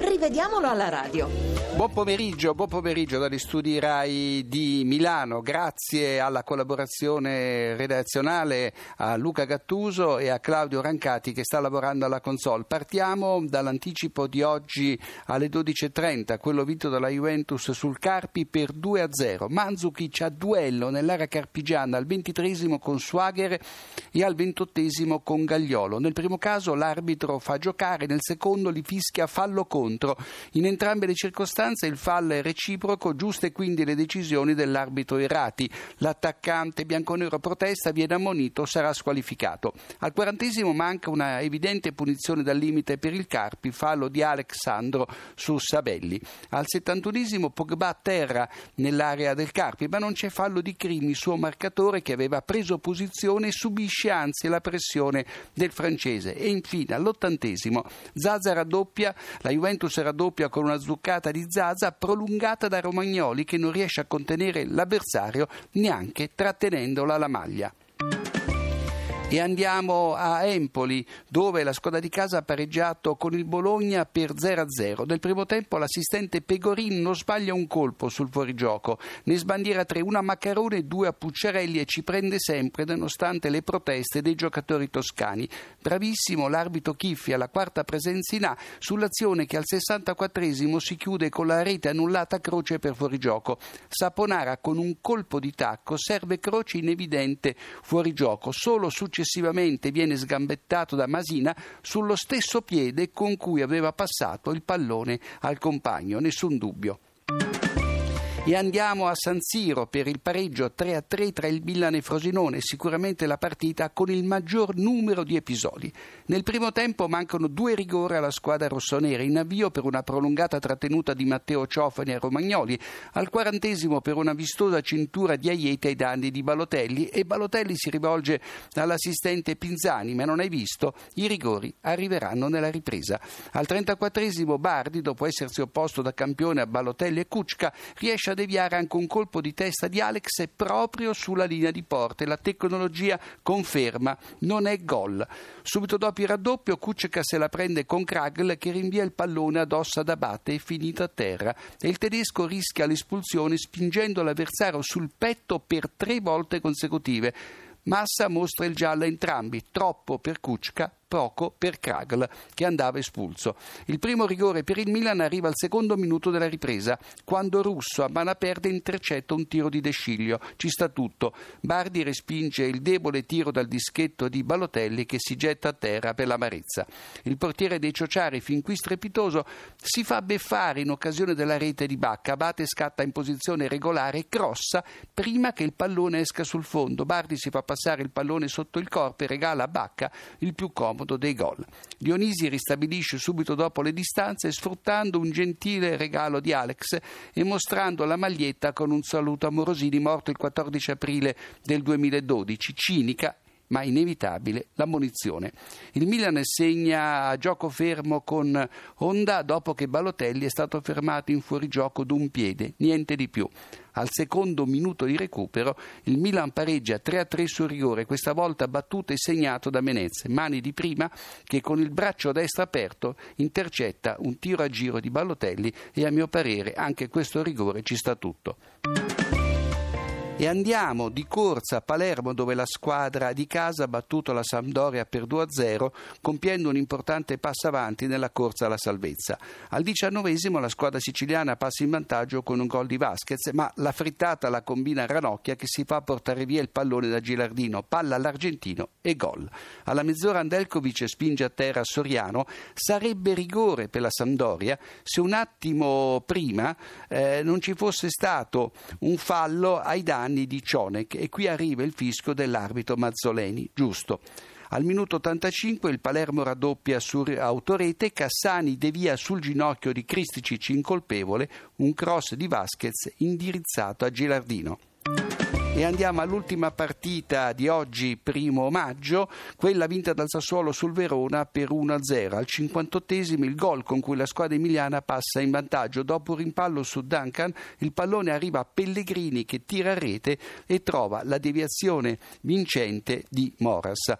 Rivediamolo alla radio. Buon pomeriggio, buon pomeriggio dagli studi RAI di Milano. Grazie alla collaborazione redazionale a Luca Gattuso e a Claudio Rancati che sta lavorando alla console. Partiamo dall'anticipo di oggi alle 12.30, quello vinto dalla Juventus sul Carpi per 2-0. Manzukic a duello nell'area carpigiana al 23 con Swagher e al 28 con Gagliolo. Nel primo caso l'arbitro fa giocare, nel secondo li fischia fallo contro scontro. In entrambe le circostanze il fallo è reciproco, giuste quindi le decisioni dell'arbitro Errati. L'attaccante bianconero protesta, viene ammonito, sarà squalificato. Al quarantesimo manca una evidente punizione dal limite per il Carpi, fallo di Alexandro su Sabelli. Al settantunesimo Pogba a terra nell'area del Carpi, ma non c'è fallo di Crimi, suo marcatore che aveva preso posizione e subisce anzi la pressione del francese. E infine all'ottantesimo Zazza raddoppia, la Juventus Juventus raddoppia con una zuccata di Zaza prolungata da Romagnoli che non riesce a contenere l'avversario neanche trattenendola alla maglia. E andiamo a Empoli, dove la squadra di casa ha pareggiato con il Bologna per 0-0. Nel primo tempo l'assistente Pegorin non sbaglia un colpo sul fuorigioco, ne sbandiera tre, una a Maccarone e due a Pucciarelli e ci prende sempre nonostante le proteste dei giocatori toscani. Bravissimo l'arbitro Chiffi alla quarta presenza in A sull'azione che al 64esimo si chiude con la rete annullata a Croce per fuorigioco. Saponara con un colpo di tacco serve Croce in evidente fuorigioco. Solo successivamente successivamente viene sgambettato da Masina sullo stesso piede con cui aveva passato il pallone al compagno, nessun dubbio. E andiamo a San Siro per il pareggio 3-3 tra il Milan e Frosinone, sicuramente la partita con il maggior numero di episodi. Nel primo tempo mancano due rigori alla squadra rossonera, in avvio per una prolungata trattenuta di Matteo Ciofani a Romagnoli, al quarantesimo per una vistosa cintura di Aiete ai danni di Balotelli e Balotelli si rivolge all'assistente Pinzani, ma non hai visto? I rigori arriveranno nella ripresa. Al 34esimo Bardi, dopo essersi opposto da campione a Balotelli e Kuczka, riesce a deviare anche un colpo di testa di Alex proprio sulla linea di porte. La tecnologia conferma, non è gol. Subito dopo il raddoppio, Kuczka se la prende con Kragl che rinvia il pallone ad ossa da batte e finito a terra. E il tedesco rischia l'espulsione spingendo l'avversario sul petto per tre volte consecutive. Massa mostra il giallo a entrambi, troppo per Kuczka, poco per Kragl, che andava espulso. Il primo rigore per il Milan arriva al secondo minuto della ripresa, quando Russo a mano aperta intercetta un tiro di De Sciglio. Ci sta tutto. Bardi respinge il debole tiro dal dischetto di Balotelli che si getta a terra per l'amarezza. Il portiere dei Ciociari, fin qui strepitoso, si fa beffare in occasione della rete di Bacca. Abate scatta in posizione regolare e crossa prima che il pallone esca sul fondo. Bardi si fa passare il pallone sotto il corpo e regala a Bacca il più comodo comodo dei gol. Dionisi ristabilisce subito dopo le distanze sfruttando un gentile regalo di Alex e mostrando la maglietta con un saluto a Morosini morto il 14 aprile del 2012, cinica ma inevitabile l'ammonizione. Il Milan segna a gioco fermo con Honda dopo che Balotelli è stato fermato in fuorigioco d'un piede, niente di più. Al secondo minuto di recupero il Milan pareggia 3-3 sul rigore, questa volta battuto e segnato da Menez, mani di prima che con il braccio destro aperto intercetta un tiro a giro di Ballotelli e a mio parere anche questo rigore ci sta tutto. E andiamo di corsa a Palermo dove la squadra di casa ha battuto la Sampdoria per 2-0 compiendo un importante passo avanti nella corsa alla salvezza. Al diciannovesimo la squadra siciliana passa in vantaggio con un gol di Vasquez ma la frittata la combina Ranocchia che si fa portare via il pallone da Gilardino, palla all'argentino e gol. Alla mezz'ora Andelkovic spinge a terra Soriano, sarebbe rigore per la Sampdoria se un attimo prima eh, non ci fosse stato un fallo ai danni anni di Cionek e qui arriva il fischio dell'arbitro Mazzoleni, giusto. Al minuto 85 il Palermo raddoppia su autorete, Cassani devia sul ginocchio di Cristicic incolpevole un cross di Vasquez indirizzato a Gilardino. E andiamo all'ultima partita di oggi, primo maggio, quella vinta dal Sassuolo sul Verona per 1-0. Al 58 il gol con cui la squadra emiliana passa in vantaggio. Dopo un rimpallo su Duncan, il pallone arriva a Pellegrini che tira a rete e trova la deviazione vincente di Moras.